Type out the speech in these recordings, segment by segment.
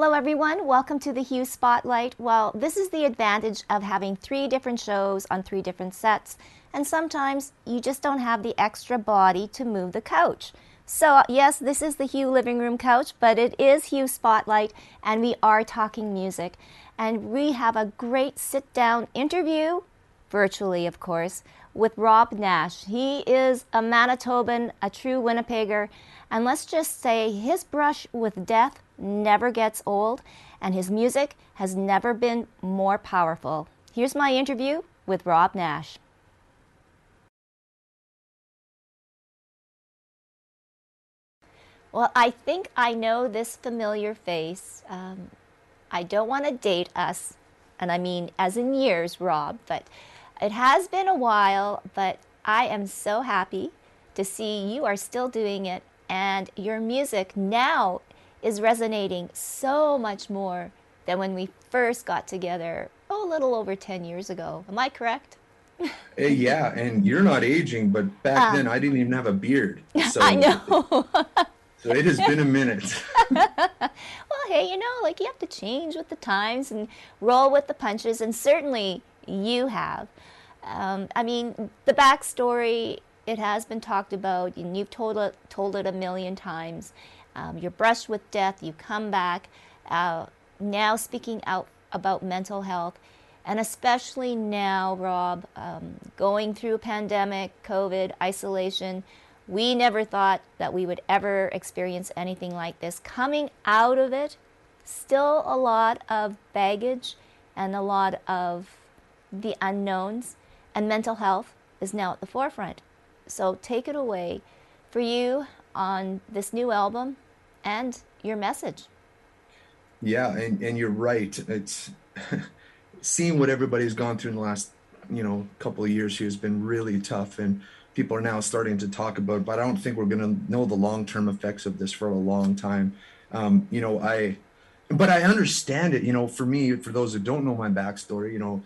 Hello, everyone. Welcome to the Hue Spotlight. Well, this is the advantage of having three different shows on three different sets, and sometimes you just don't have the extra body to move the couch. So, yes, this is the Hue Living Room Couch, but it is Hue Spotlight, and we are talking music. And we have a great sit down interview, virtually, of course, with Robb Nash. He is a Manitoban, a true Winnipegger, and let's just say his brush with death never gets old, and his music has never been more powerful. Here's my interview with Robb Nash. Well, I think I know this familiar face. Um, I don't want to date us, and I mean as in years, Robb, but it has been a while, but I am so happy to see you are still doing it, and your music now is resonating so much more than when we first got together, oh, a little over 10 years ago. Am I correct? Uh, yeah, and you're not aging, but back uh, then I didn't even have a beard. So I know. so it has been a minute. well, hey, you know, like you have to change with the times and roll with the punches, and certainly you have. Um, I mean, the backstory, it has been talked about, and you've told it, told it a million times. Um, you're brushed with death, you come back, uh, now speaking out about mental health, and especially now, Robb, um, going through pandemic, COVID, isolation. We never thought that we would ever experience anything like this. Coming out of it, still a lot of baggage and a lot of the unknowns, and mental health is now at the forefront. So take it away for you on this new album and your message. Yeah, and, and you're right. It's seeing what everybody's gone through in the last, you know, couple of years here has been really tough and people are now starting to talk about, but I don't think we're going to know the long-term effects of this for a long time. Um, you know, I, but I understand it, you know, for me, for those who don't know my backstory, you know,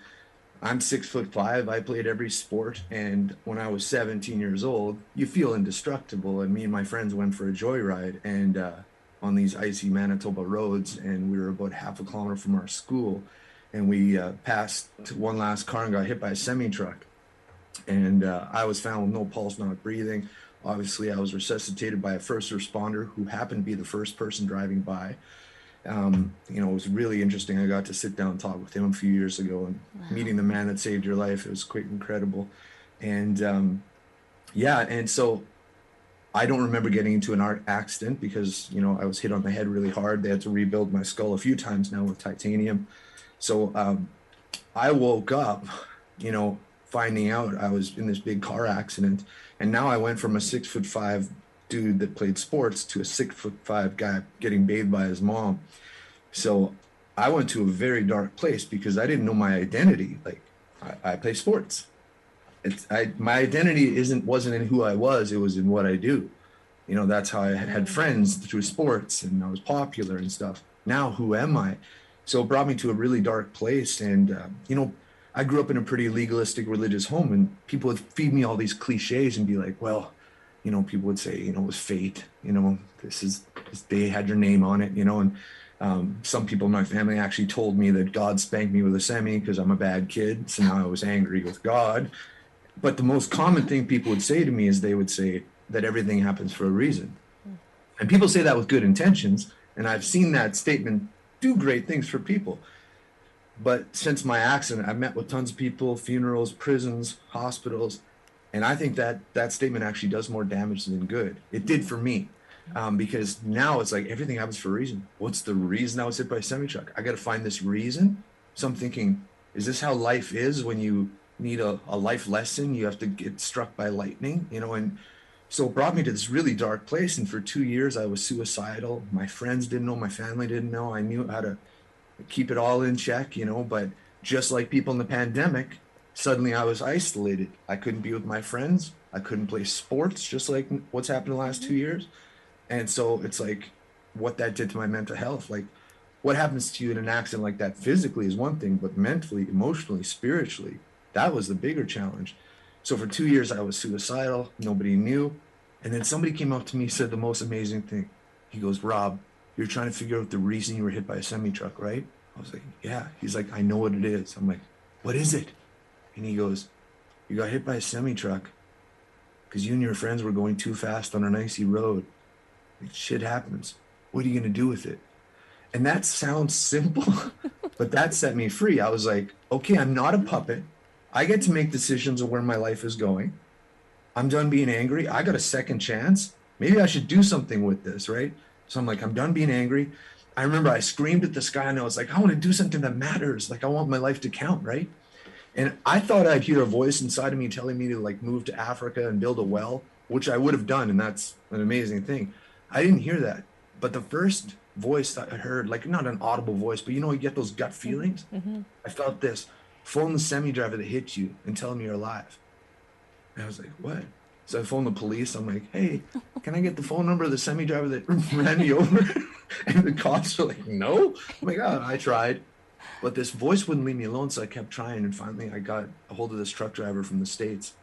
I'm six foot five. I played every sport. And when I was 17 years old, you feel indestructible. And me and my friends went for a joyride and uh, on these icy Manitoba roads. And we were about half a kilometer from our school. And we uh, passed one last car and got hit by a semi truck. And uh, I was found with no pulse, not breathing. Obviously, I was resuscitated by a first responder who happened to be the first person driving by um, you know, it was really interesting. I got to sit down and talk with him a few years ago and wow. meeting the man that saved your life. It was quite incredible. And um, yeah, and so I don't remember getting into an art accident because, you know, I was hit on the head really hard. They had to rebuild my skull a few times now with titanium. So um, I woke up, you know, finding out I was in this big car accident. And now I went from a six foot five dude that played sports to a six foot five guy getting bathed by his mom. So I went to a very dark place because I didn't know my identity. Like I, I play sports. It's I my identity isn't wasn't in who I was, it was in what I do. You know, that's how I had friends through sports and I was popular and stuff. Now who am I? So it brought me to a really dark place. And uh, you know, I grew up in a pretty legalistic religious home and people would feed me all these cliches and be like, well, you know, people would say, you know, it was fate, you know, this is, day had your name on it, you know, and um, some people in my family actually told me that God spanked me with a semi because I'm a bad kid. So now I was angry with God. But the most common thing people would say to me is they would say that everything happens for a reason. And people say that with good intentions. And I've seen that statement do great things for people. But since my accident, I've met with tons of people, funerals, prisons, hospitals, and I think that that statement actually does more damage than good. It did for me. Um, because now it's like everything happens for a reason. What's the reason I was hit by a semi truck? I got to find this reason. So I'm thinking, is this how life is when you need a, a life lesson? You have to get struck by lightning, you know? And so it brought me to this really dark place. And for two years, I was suicidal. My friends didn't know, my family didn't know. I knew how to keep it all in check, you know? But just like people in the pandemic, suddenly I was isolated. I couldn't be with my friends. I couldn't play sports, just like what's happened the last two years. And so it's like what that did to my mental health. Like what happens to you in an accident like that physically is one thing, but mentally, emotionally, spiritually, that was the bigger challenge. So for two years, I was suicidal. Nobody knew. And then somebody came up to me, said the most amazing thing. He goes, Robb, You're trying to figure out the reason you were hit by a semi truck, right? I was like, Yeah. He's like, I know what it is. I'm like, What is it? And he goes, You got hit by a semi truck because you and your friends were going too fast on an icy road. Like, shit happens. What are you going to do with it? And that sounds simple, but that set me free. I was like, okay, I'm not a puppet. I get to make decisions of where my life is going. I'm done being angry. I got a second chance. Maybe I should do something with this, right? So I'm like, I'm done being angry. I remember I screamed at the sky and I was like, I want to do something that matters. Like, I want my life to count, right? And I thought I'd hear a voice inside of me telling me to like move to Africa and build a well, which I would have done. And that's an amazing thing. I didn't hear that. But the first voice that I heard, like not an audible voice, but you know, you get those gut feelings. Mm-hmm. I felt this phone the semi driver that hit you and tell him you're alive. And I was like, what? So I phoned the police. I'm like, hey, can I get the phone number of the semi driver that ran me over? and the cops were like, no. I'm like, oh, I tried. But this voice wouldn't leave me alone. So I kept trying. And finally, I got a hold of this truck driver from the States.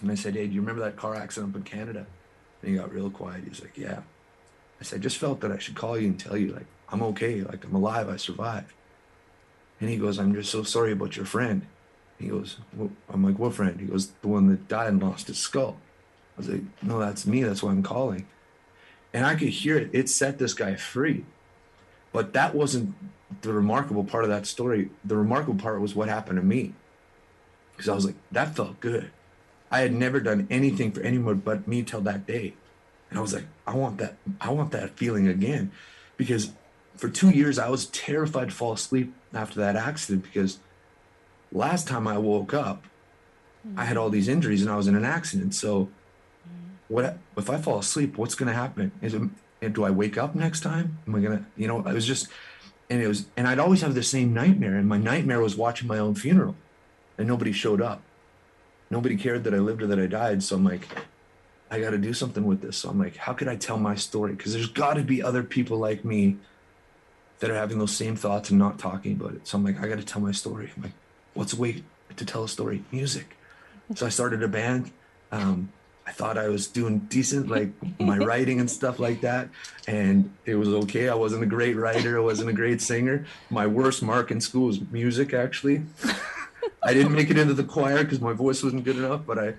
And I said, hey, do you remember that car accident up in Canada? And he got real quiet. He's like, yeah. I said, I just felt that I should call you and tell you, like, I'm okay. Like, I'm alive. I survived. And he goes, I'm just so sorry about your friend. He goes, well, I'm like, what friend? He goes, the one that died and lost his skull. I was like, no, that's me. That's why I'm calling. And I could hear it. It set this guy free. But that wasn't the remarkable part of that story. The remarkable part was what happened to me. Because I was like, that felt good. I had never done anything for anyone but me till that day. And I was like, I want that, I want that feeling again. Because for two years I was terrified to fall asleep after that accident because last time I woke up, mm-hmm. I had all these injuries and I was in an accident. So what if I fall asleep, what's gonna happen? Is it do I wake up next time? Am I gonna, you know, I was just and it was and I'd always have the same nightmare. And my nightmare was watching my own funeral and nobody showed up. Nobody cared that I lived or that I died. So I'm like, I got to do something with this. So I'm like, how could I tell my story? Because there's got to be other people like me that are having those same thoughts and not talking about it. So I'm like, I got to tell my story. I'm like, what's a way to tell a story? Music. So I started a band. Um, I thought I was doing decent, like my writing and stuff like that. And it was okay. I wasn't a great writer. I wasn't a great singer. My worst mark in school was music, actually. I didn't make it into the choir because my voice wasn't good enough, but I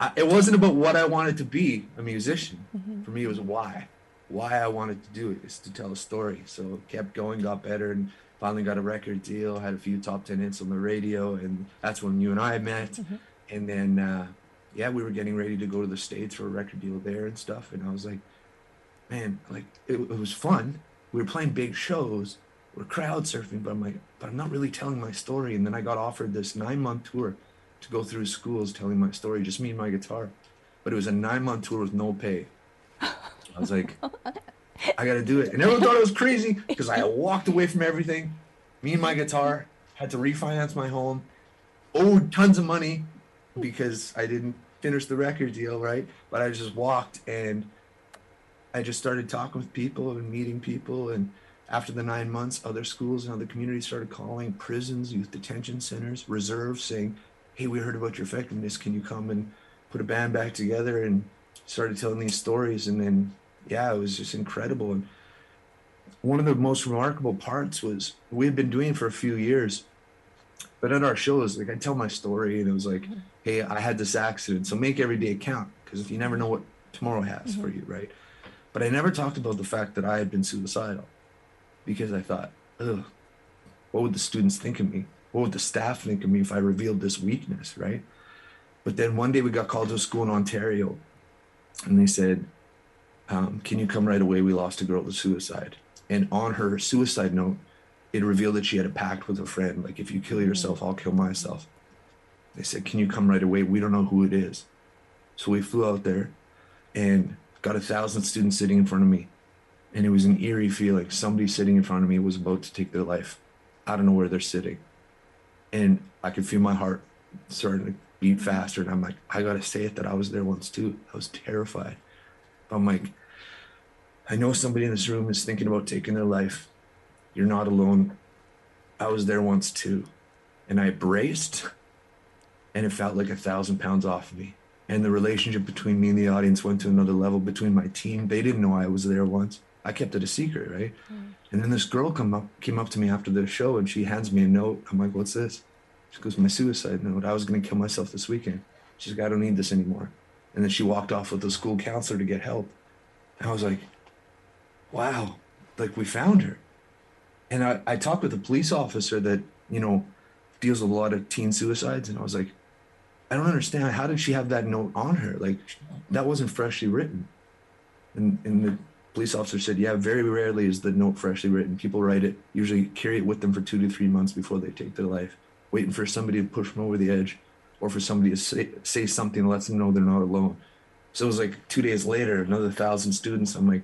I, it wasn't about what I wanted to be a musician. Mm-hmm. For me, it was why. Why I wanted to do it is to tell a story. So kept going, got better, and finally got a record deal. Had a few top ten hits on the radio, and that's when you and I met. Mm-hmm. And then, uh, yeah, we were getting ready to go to the states for a record deal there and stuff. And I was like, man, like it, it was fun. We were playing big shows. We're crowd surfing, but I'm like, but I'm not really telling my story. And then I got offered this nine month tour to go through schools telling my story, just me and my guitar. But it was a nine month tour with no pay. I was like, I got to do it. And everyone thought it was crazy because I walked away from everything. Me and my guitar had to refinance my home, owed tons of money because I didn't finish the record deal, right? But I just walked and I just started talking with people and meeting people. And after the nine months, other schools and other communities started calling prisons, youth detention centers, reserves saying, hey, we heard about your effectiveness. Can you come and put a band back together? And started telling these stories. And then, yeah, it was just incredible. And one of the most remarkable parts was we had been doing for a few years, but at our shows, like I tell my story, and it was like, mm-hmm. hey, I had this accident, so make every day count, because if you never know what tomorrow has mm-hmm. for you, right? But I never talked about the fact that I had been suicidal, because I thought, ugh, what would the students think of me? what would the staff think of me if I revealed this weakness, right? But then one day we got called to a school in Ontario and they said, um, Can you come right away? We lost a girl to suicide. And on her suicide note, it revealed that she had a pact with a friend like, if you kill mm-hmm. yourself, I'll kill myself. They said, Can you come right away? We don't know who it is. So we flew out there and got a thousand students sitting in front of me. And it was an eerie feeling. Somebody sitting in front of me was about to take their life. I don't know where they're sitting and I could feel my heart starting to beat faster. And I'm like, I gotta say it that I was there once too. I was terrified. I'm like, I know somebody in this room is thinking about taking their life. You're not alone. I was there once too. And I braced and it felt like a thousand pounds off of me. And the relationship between me and the audience went to another level between my team. They didn't know I was there once. I kept it a secret, right? Mm. And then this girl come up came up to me after the show and she hands me a note. I'm like, what's this? She goes, my suicide note. I was gonna kill myself this weekend. She's like, I don't need this anymore. And then she walked off with the school counselor to get help. And I was like, wow, like we found her. And I, I talked with a police officer that, you know, deals with a lot of teen suicides. And I was like, I don't understand. How did she have that note on her? Like, that wasn't freshly written. And, and the police officer said, yeah, very rarely is the note freshly written. People write it, usually carry it with them for two to three months before they take their life, waiting for somebody to push them over the edge or for somebody to say, say something that lets them know they're not alone. So it was like two days later, another thousand students. I'm like,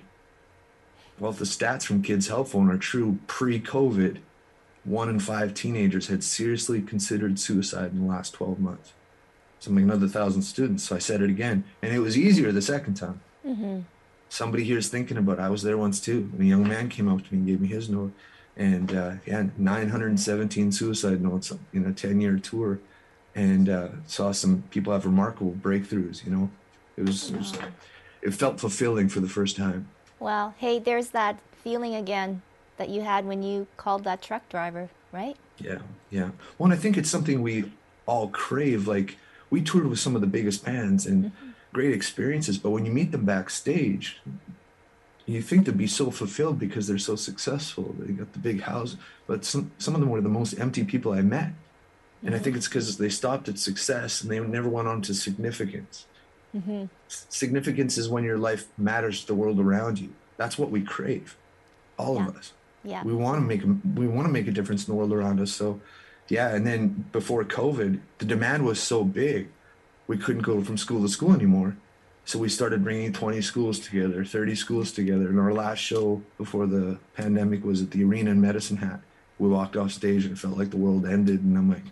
well, if the stats from Kids Help Phone are true pre COVID, one in five teenagers had seriously considered suicide in the last 12 months. So I'm like, another thousand students. So I said it again. And it was easier the second time. Mm-hmm. Somebody here is thinking about it. I was there once too. And a young man came up to me and gave me his note. And uh, he had 917 suicide notes in a 10 year tour. And uh, saw some people have remarkable breakthroughs, you know. It was, it was, it felt fulfilling for the first time. Well, hey, there's that feeling again that you had when you called that truck driver, right? Yeah, yeah. Well, and I think it's something we all crave. Like we toured with some of the biggest bands and mm-hmm. great experiences, but when you meet them backstage, you think to be so fulfilled because they're so successful. They got the big house, but some some of them were the most empty people I met. And mm-hmm. I think it's because they stopped at success and they never went on to significance. Mm-hmm. Significance is when your life matters to the world around you. That's what we crave, all yeah. of us. Yeah. We want to make a, we want to make a difference in the world around us. So, yeah. And then before COVID, the demand was so big, we couldn't go from school to school anymore. So we started bringing 20 schools together, 30 schools together. And our last show before the pandemic was at the arena in Medicine Hat. We walked off stage and it felt like the world ended. And I'm like,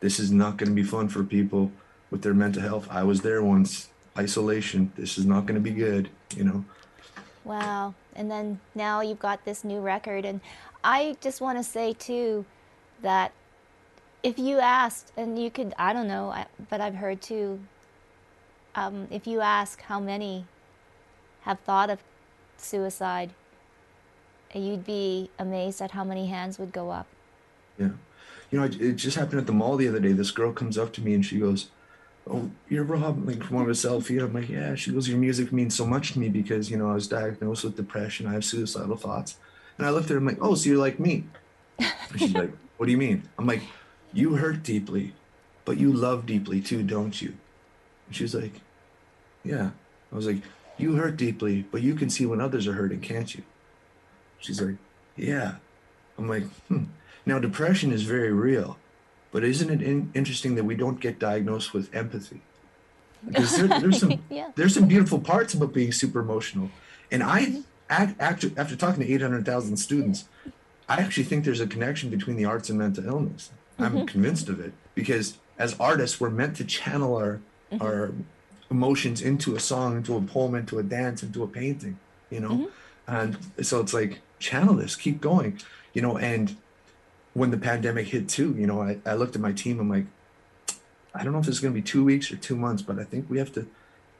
this is not going to be fun for people with their mental health. I was there once, isolation. This is not going to be good, you know. Wow. And then now you've got this new record. And I just want to say, too, that if you asked, and you could, I don't know, but I've heard too, um, if you ask how many have thought of suicide, you'd be amazed at how many hands would go up. Yeah. You know, it just happened at the mall the other day. This girl comes up to me and she goes, oh, you're Robb, like, want a selfie? I'm like, yeah. She goes, your music means so much to me because, you know, I was diagnosed with depression. I have suicidal thoughts. And I looked at her, I'm like, oh, so you're like me. And she's like, what do you mean? I'm like, you hurt deeply, but you love deeply too, don't you? And she's like, yeah. I was like, you hurt deeply, but you can see when others are hurting, can't you? She's like, yeah. I'm like, hmm. Now, depression is very real but isn't it in, interesting that we don't get diagnosed with empathy? Because there, there's some yeah. there's some beautiful parts about being super emotional, and I mm-hmm. after after talking to 800,000 students, I actually think there's a connection between the arts and mental illness. I'm mm-hmm. convinced of it because as artists, we're meant to channel our mm-hmm. our emotions into a song, into a poem, into a dance, into a painting. You know, mm-hmm. and so it's like channel this, keep going. You know, and when the pandemic hit too, you know, I, I looked at my team. I'm like, I don't know if it's going to be two weeks or two months, but I think we have to.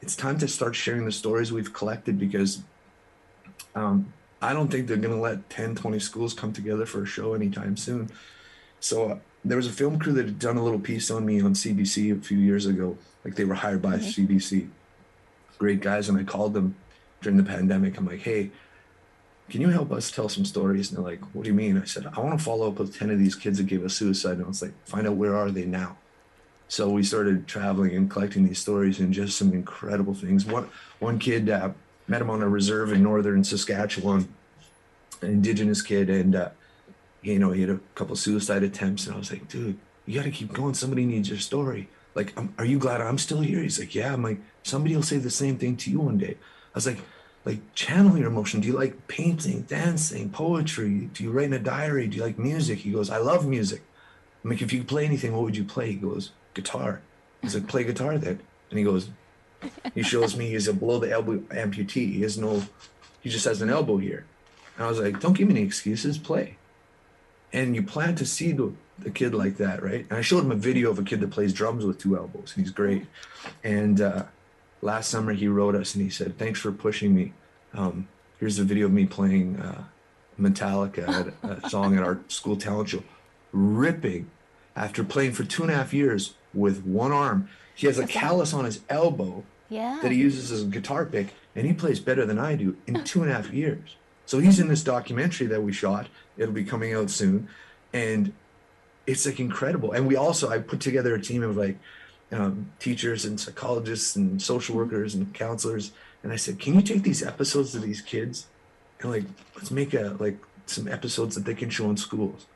It's time to start sharing the stories we've collected because um, I don't think they're going to let 10, 20 schools come together for a show anytime soon. So uh, there was a film crew that had done a little piece on me on CBC a few years ago. Like they were hired by mm-hmm. CBC. Great guys. And I called them during the pandemic. I'm like, hey, can you help us tell some stories? And they're like, what do you mean? I said, I want to follow up with 10 of these kids that gave us suicide. And I was like, find out where are they now? So we started traveling and collecting these stories and just some incredible things. One, one kid uh, met him on a reserve in northern Saskatchewan, an indigenous kid. And, uh, you know, he had a couple suicide attempts. And I was like, dude, you got to keep going. Somebody needs your story. Like, are you glad I'm still here? He's like, yeah. I'm like, somebody will say the same thing to you one day. I was like, like channel your emotion. Do you like painting, dancing, poetry? Do you write in a diary? Do you like music? He goes, I love music. I'm like, if you could play anything, what would you play? He goes, guitar. He's like, play guitar then. And he goes, he shows me he's a below the elbow amputee. He has no, he just has an elbow here. And I was like, don't give me any excuses, play. And you plant to see the, the kid like that, right? And I showed him a video of a kid that plays drums with two elbows, and he's great. And uh, last summer he wrote us and he said, "Thanks for pushing me. Um, here's a video of me playing uh, Metallica at a song at our school talent show, ripping after playing for two and a half years with one arm. He has a callus on his elbow Yeah. that he uses as a guitar pick, and he plays better than I do in two and a half years. So he's in this documentary that we shot. It'll be coming out soon, and it's like incredible. And we also I put together a team of like um, teachers and psychologists and social workers and counselors, and I said, can you take these episodes of these kids and like let's make a like some episodes that they can show in schools.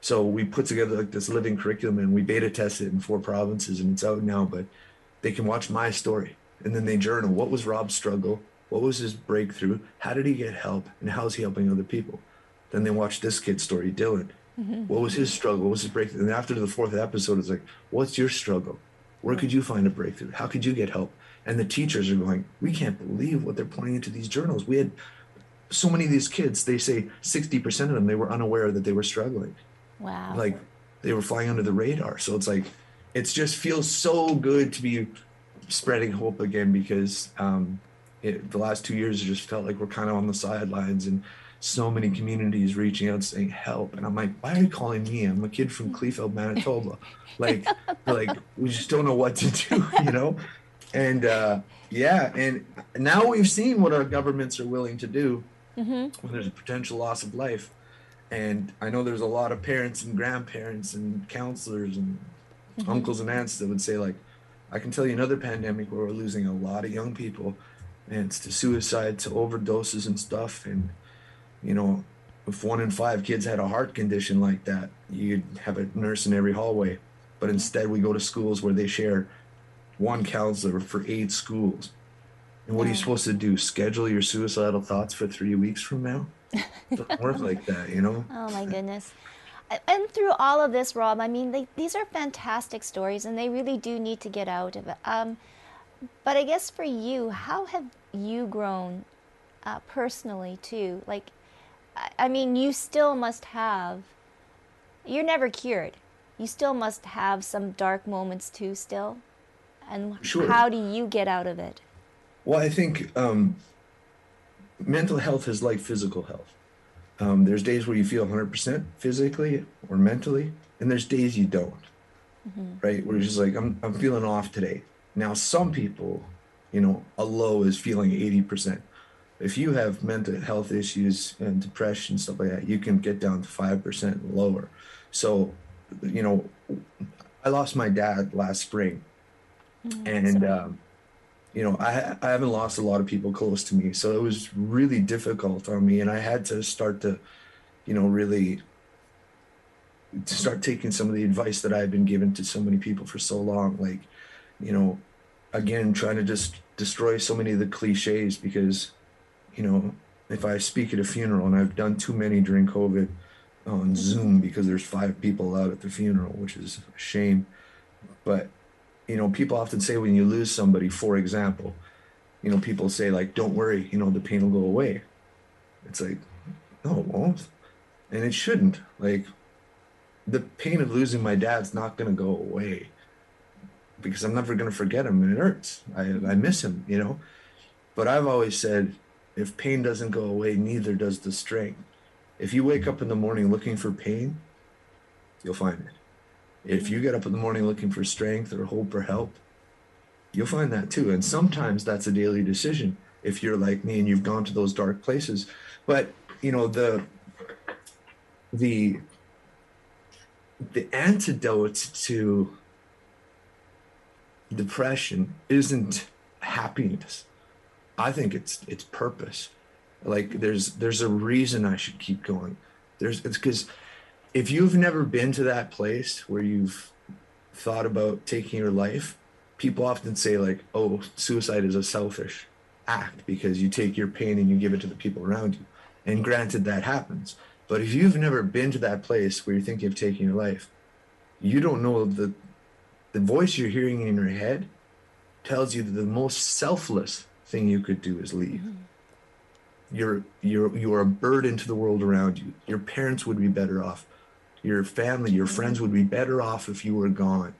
So we put together like this living curriculum and we beta test it in four provinces and it's out now, but they can watch my story and then they journal what was Robb's struggle, what was his breakthrough, how did he get help, and how is he helping other people. Then they watch this kid's story, Dylan. What was his struggle? What was his breakthrough? And after the fourth episode, it's like, what's your struggle? Where could you find a breakthrough? How could you get help? And the teachers are going, we can't believe what they're pointing into these journals. We had so many of these kids, they say 60% of them, they were unaware that they were struggling wow. like they were flying under the radar. So it's like it just feels so good to be spreading hope again because um, it, the last two years it just felt like we're kind of on the sidelines and so many communities reaching out saying help. And i'm like why are you calling me? I'm a kid from Kleefeld, manitoba. Like like we just don't know what to do you know? And uh, yeah and now we've seen what our governments are willing to do when there's a potential loss of life. And I know there's a lot of parents and grandparents and counselors and uncles and aunts that would say like, I can tell you another pandemic where we're losing a lot of young people, and it's to suicide, to overdoses and stuff. And you know, if one in five kids had a heart condition like that, you'd have a nurse in every hallway. But instead, we go to schools where they share one counselor for eight schools. And what are you supposed to do? Schedule your suicidal thoughts for three weeks from now? It doesn't work like that, you know? Oh my goodness. And through all of this, Robb, I mean, they, these are fantastic stories, and they really do need to get out of it. Um, but I guess for you, how have you grown uh, personally too? Like, I, mean, you still must have. You're never cured. You still must have some dark moments too, still. And Sure. how do you get out of it? Well, I think um, mental health is like physical health. Um, there's days where you feel 100% physically or mentally, and there's days you don't, right? Where you're just like, I'm, I'm feeling off today. Now, some people, you know, a low is feeling 80%. If you have mental health issues and depression, stuff like that, you can get down to 5% and lower. So, you know, I lost my dad last spring. and, um, you know, I, I haven't lost a lot of people close to me. So it was really difficult on me. And I had to start to, you know, really to start taking some of the advice that I had been given to so many people for so long. Like, you know, again, trying to just destroy so many of the cliches because, you know, if I speak at a funeral and I've done too many during COVID on Zoom because there's five people out at the funeral, which is a shame. But, you know, people often say when you lose somebody, for example, you know, people say like, don't worry, you know, the pain will go away. It's like, no, it won't. And it shouldn't. Like, the pain of losing my dad's not going to go away because I'm never going to forget him and it hurts. I, I miss him, you know. But I've always said if pain doesn't go away, neither does the strength. If you wake up in the morning looking for pain, you'll find it. If you get up in the morning looking for strength or hope or help, you'll find that too. And sometimes that's a daily decision if you're like me and you've gone to those dark places. But, you know, the the the antidote to depression isn't happiness. I think it's it's purpose. Like there's there's a reason I should keep going. There's it's because if you've never been to that place where you've thought about taking your life, people often say like, "Oh, suicide is a selfish act because you take your pain and you give it to the people around you." And granted, that happens. But if you've never been to that place where you're thinking of taking your life, you don't know the the voice you're hearing in your head tells you that the most selfless thing you could do is leave. You're you're you're a burden to the world around you. Your parents would be better off. Your family, your friends would be better off if you were gone.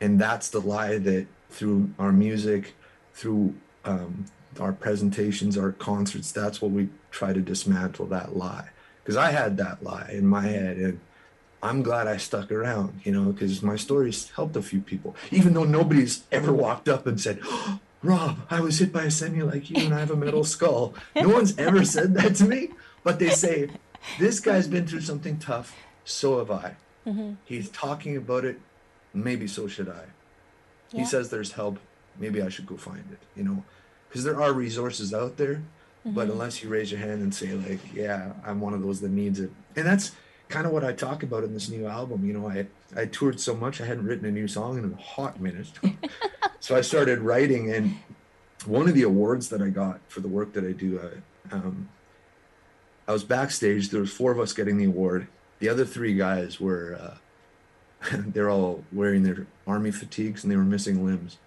And that's the lie that through our music, through um, our presentations, our concerts, that's what we try to dismantle that lie. Because I had that lie in my head, and I'm glad I stuck around, you know, because my stories helped a few people, even though nobody's ever walked up and said, oh, Robb, I was hit by a semi like you and I have a metal skull. No one's ever said that to me, but they say, this guy's been through something tough, so have I. Mm-hmm. He's talking about it, maybe so should I. Yeah. He says there's help, maybe I should go find it, you know, because there are resources out there, mm-hmm. but unless you raise your hand and say, like, yeah, I'm one of those that needs it. And that's, kind of what I talk about in this new album. You know, I I toured so much I hadn't written a new song in a hot minute, so I started writing. And one of the awards that I got for the work that I do, I, uh, um, I was backstage. There was four of us getting the award. The other three guys were uh, they're all wearing their army fatigues and they were missing limbs.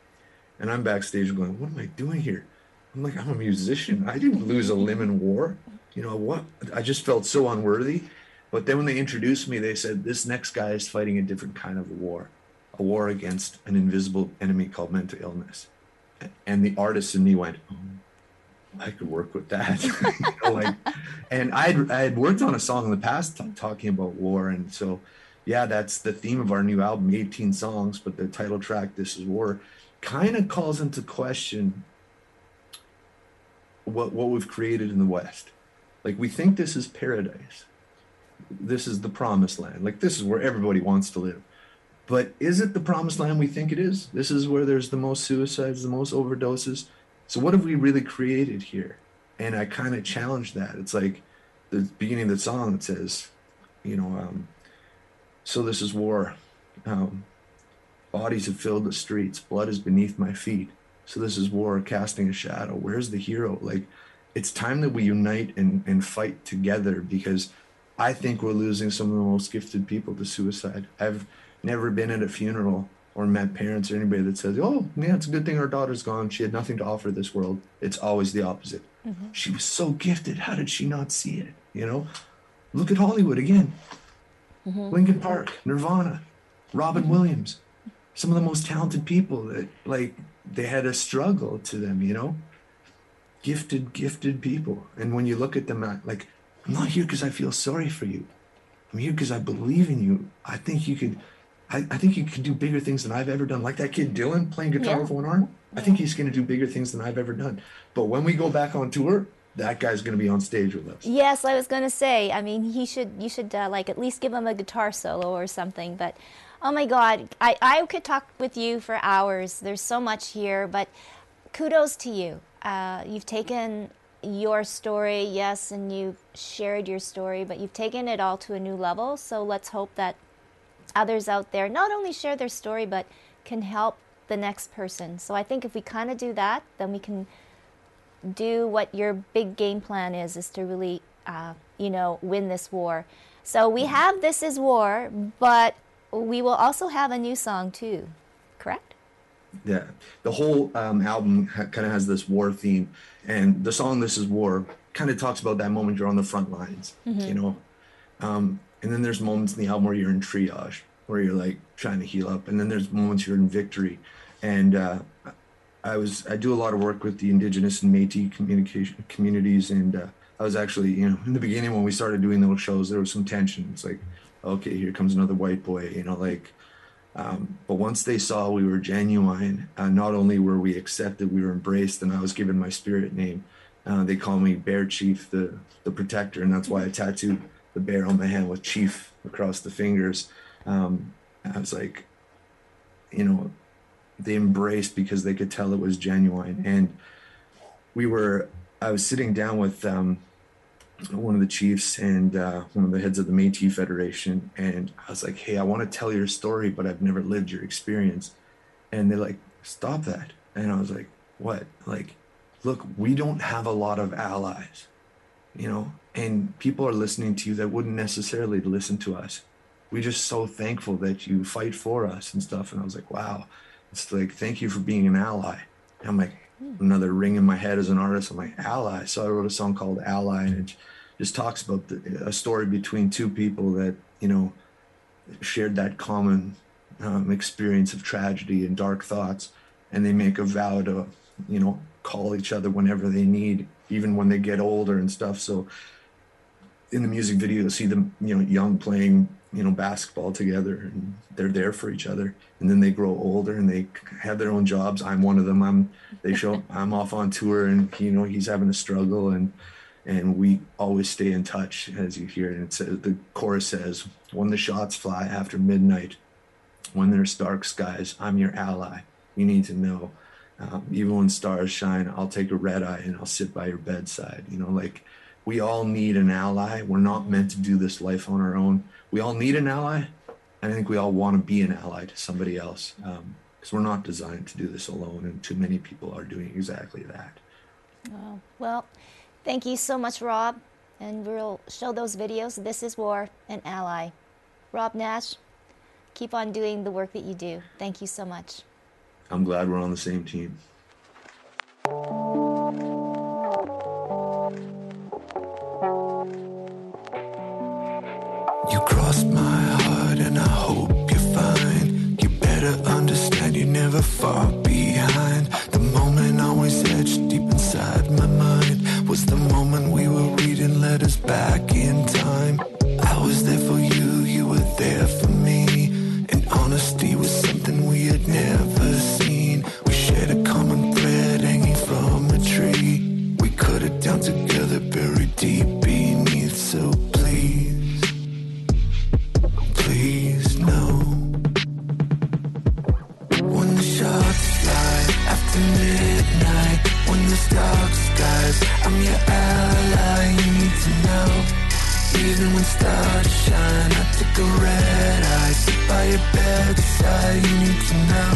And I'm backstage going, "What am I doing here?" I'm like, "I'm a musician. I didn't lose a limb in war." You know what? I just felt so unworthy but then when they introduced me, they said, this next guy is fighting a different kind of war, a war against an invisible enemy called mental illness. And the artist in me went, oh, I could work with that. you know, like, and I'd, I had worked on a song in the past t- talking about war. And so, yeah, that's the theme of our new album, 18 songs, but the title track, This is War, kind of calls into question what, what we've created in the West. Like, we think this is paradise this is the promised land. Like this is where everybody wants to live. But is it the promised land we think it is? This is where there's the most suicides, the most overdoses. So what have we really created here? And I kind of challenge that. It's like the beginning of the song it says, you know, um, so this is war. Um, bodies have filled the streets. Blood is beneath my feet. So this is war casting a shadow. Where's the hero? Like, it's time that we unite and, and fight together because I think we're losing some of the most gifted people to suicide. I've never been at a funeral or met parents or anybody that says, "Oh, yeah, it's a good thing our daughter's gone. She had nothing to offer this world." It's always the opposite. Mm-hmm. She was so gifted. How did she not see it? You know, look at Hollywood again. Mm-hmm. Linkin Park, Nirvana, Robin mm-hmm. Williams, some of the most talented people that like they had a struggle to them. You know, gifted, gifted people. And when you look at them, like I'm not here because I feel sorry for you. I'm here because I believe in you. I think you could, I, I, think you could do bigger things than I've ever done. Like that kid Dylan playing guitar yeah. with one arm. I think he's going to do bigger things than I've ever done. But when we go back on tour, that guy's going to be on stage with us. Yes, I was going to say. I mean, he should. You should uh, like at least give him a guitar solo or something. But oh my God, I I could talk with you for hours. There's so much here. But kudos to you. Uh, you've taken your story, yes, and you shared your story, but you've taken it all to a new level. So let's hope that others out there not only share their story, but can help the next person. So I think if we kind of do that, then we can do what your big game plan is, is to really, uh, you know, win this war. So we have This Is War, but we will also have a new song too? Yeah, the whole um, album ha- kind of has this war theme, and the song "This Is War" kind of talks about that moment you're on the front lines, mm-hmm. you know. Um, and then there's moments in the album where you're in triage, where you're like trying to heal up, and then there's moments you're in victory. And uh, I was I do a lot of work with the Indigenous and Métis communication communities, and uh, I was actually you know in the beginning when we started doing those shows there was some tension. It's like, okay, here comes another white boy, you know, like um, but once they saw we were genuine, uh, not only were we accepted, we were embraced, and I was given my spirit name. Uh, they call me Bear Chief, the the protector, and that's why I tattooed the bear on my hand with Chief across the fingers. Um, I was like, you know, they embraced because they could tell it was genuine, and we were. I was sitting down with um, one of the chiefs and uh, one of the heads of the Métis Federation, and I was like, "Hey, I want to tell your story, but I've never lived your experience." And they're like, "Stop that!" And I was like, "What?" Like, look, we don't have a lot of allies, you know, and people are listening to you that wouldn't necessarily listen to us. We're just so thankful that you fight for us and stuff. And I was like, "Wow!" It's like, thank you for being an ally. And I'm like, another ring in my head as an artist. I'm like ally. So I wrote a song called Ally, and it just talks about the, a story between two people that you know shared that common um, experience of tragedy and dark thoughts, and they make a vow to you know, call each other whenever they need, even when they get older and stuff. So in the music video, you'll see them, you know, young playing, you know, basketball together and they're there for each other. And then they grow older and they have their own jobs. I'm one of them. I'm, they show, I'm off on tour and, you know, he's having a struggle and, and we always stay in touch as you hear. And it says, the chorus says, when the shots fly after midnight, when there's dark skies, I'm your ally. You need to know. Um, even when stars shine, I'll take a red eye and I'll sit by your bedside. You know, like we all need an ally. We're not meant to do this life on our own. We all need an ally. And I think we all want to be an ally to somebody else because um, we're not designed to do this alone. And too many people are doing exactly that. Oh, well, thank you so much, Robb. And we'll show those videos. This is War, an ally. Robb Nash, keep on doing the work that you do. Thank you so much. I'm glad we're on the same team. Understand far behind. The moment always etched deep inside my mind was the moment we were reading letters back Even when stars shine, I take a red eye, sit by your bedside. You need to know.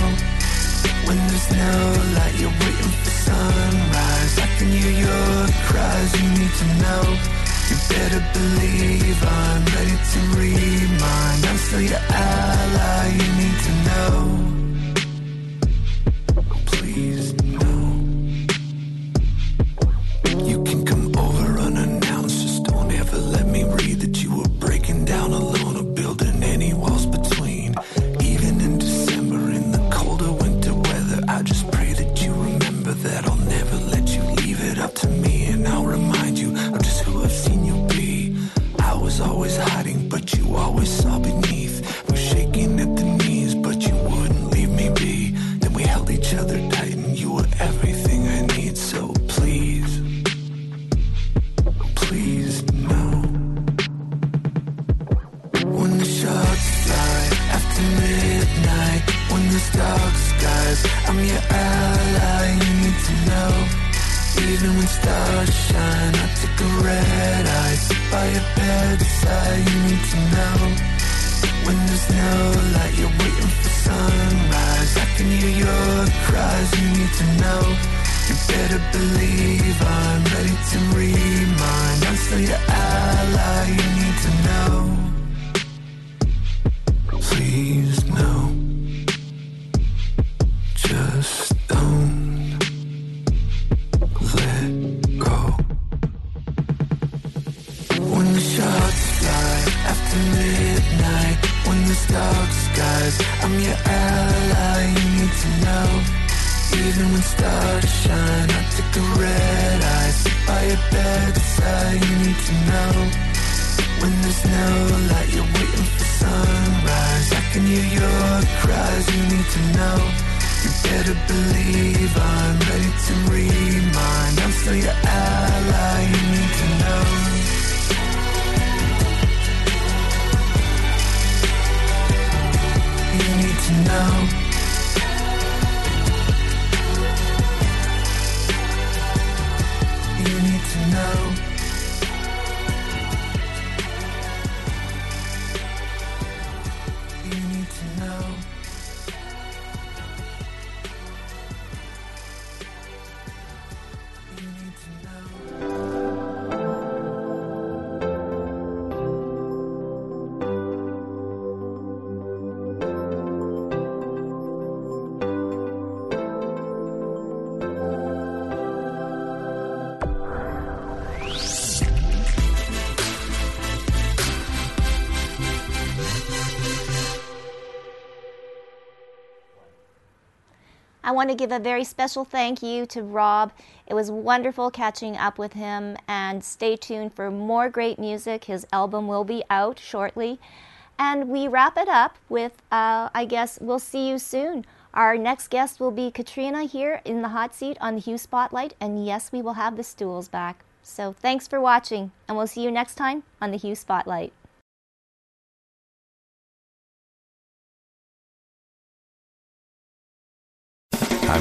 When there's no light, you're waiting for sunrise. I can hear your cries. You need to know. You better believe I'm ready to remind. I'm still your ally. You need to know. Skies, I'm your ally. You need to know. Even when stars shine, I take a red eye, sit by your bedside. You need to know. When there's no light, you're waiting for sunrise. I can hear your cries. You need to know. You better believe I'm ready to remind. I'm still your ally. You need to know. Know. Want to give a very special thank you to Robb. It was wonderful catching up with him, and stay tuned for more great music. His album will be out shortly. And we wrap it up with, uh, I guess, we'll see you soon. Our next guest will be Katrina here in the hot seat on the Hue Spotlight, and yes, we will have the stools back. So thanks for watching, and we'll see you next time on the Hue Spotlight.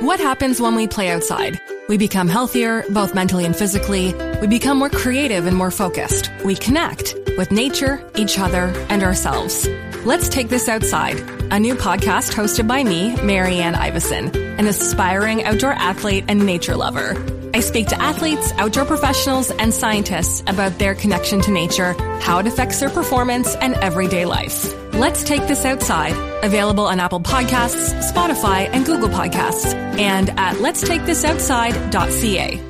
What happens when we play outside? We become healthier, both mentally and physically. We become more creative and more focused. We connect with nature, each other, and ourselves. Let's Take This Outside, a new podcast hosted by me, Marianne Iveson, an aspiring outdoor athlete and nature lover. I speak to athletes, outdoor professionals, and scientists about their connection to nature, how it affects their performance, and everyday life. Let's Take This Outside, available on Apple Podcasts, Spotify, and Google Podcasts, and at letstakethisoutside.ca.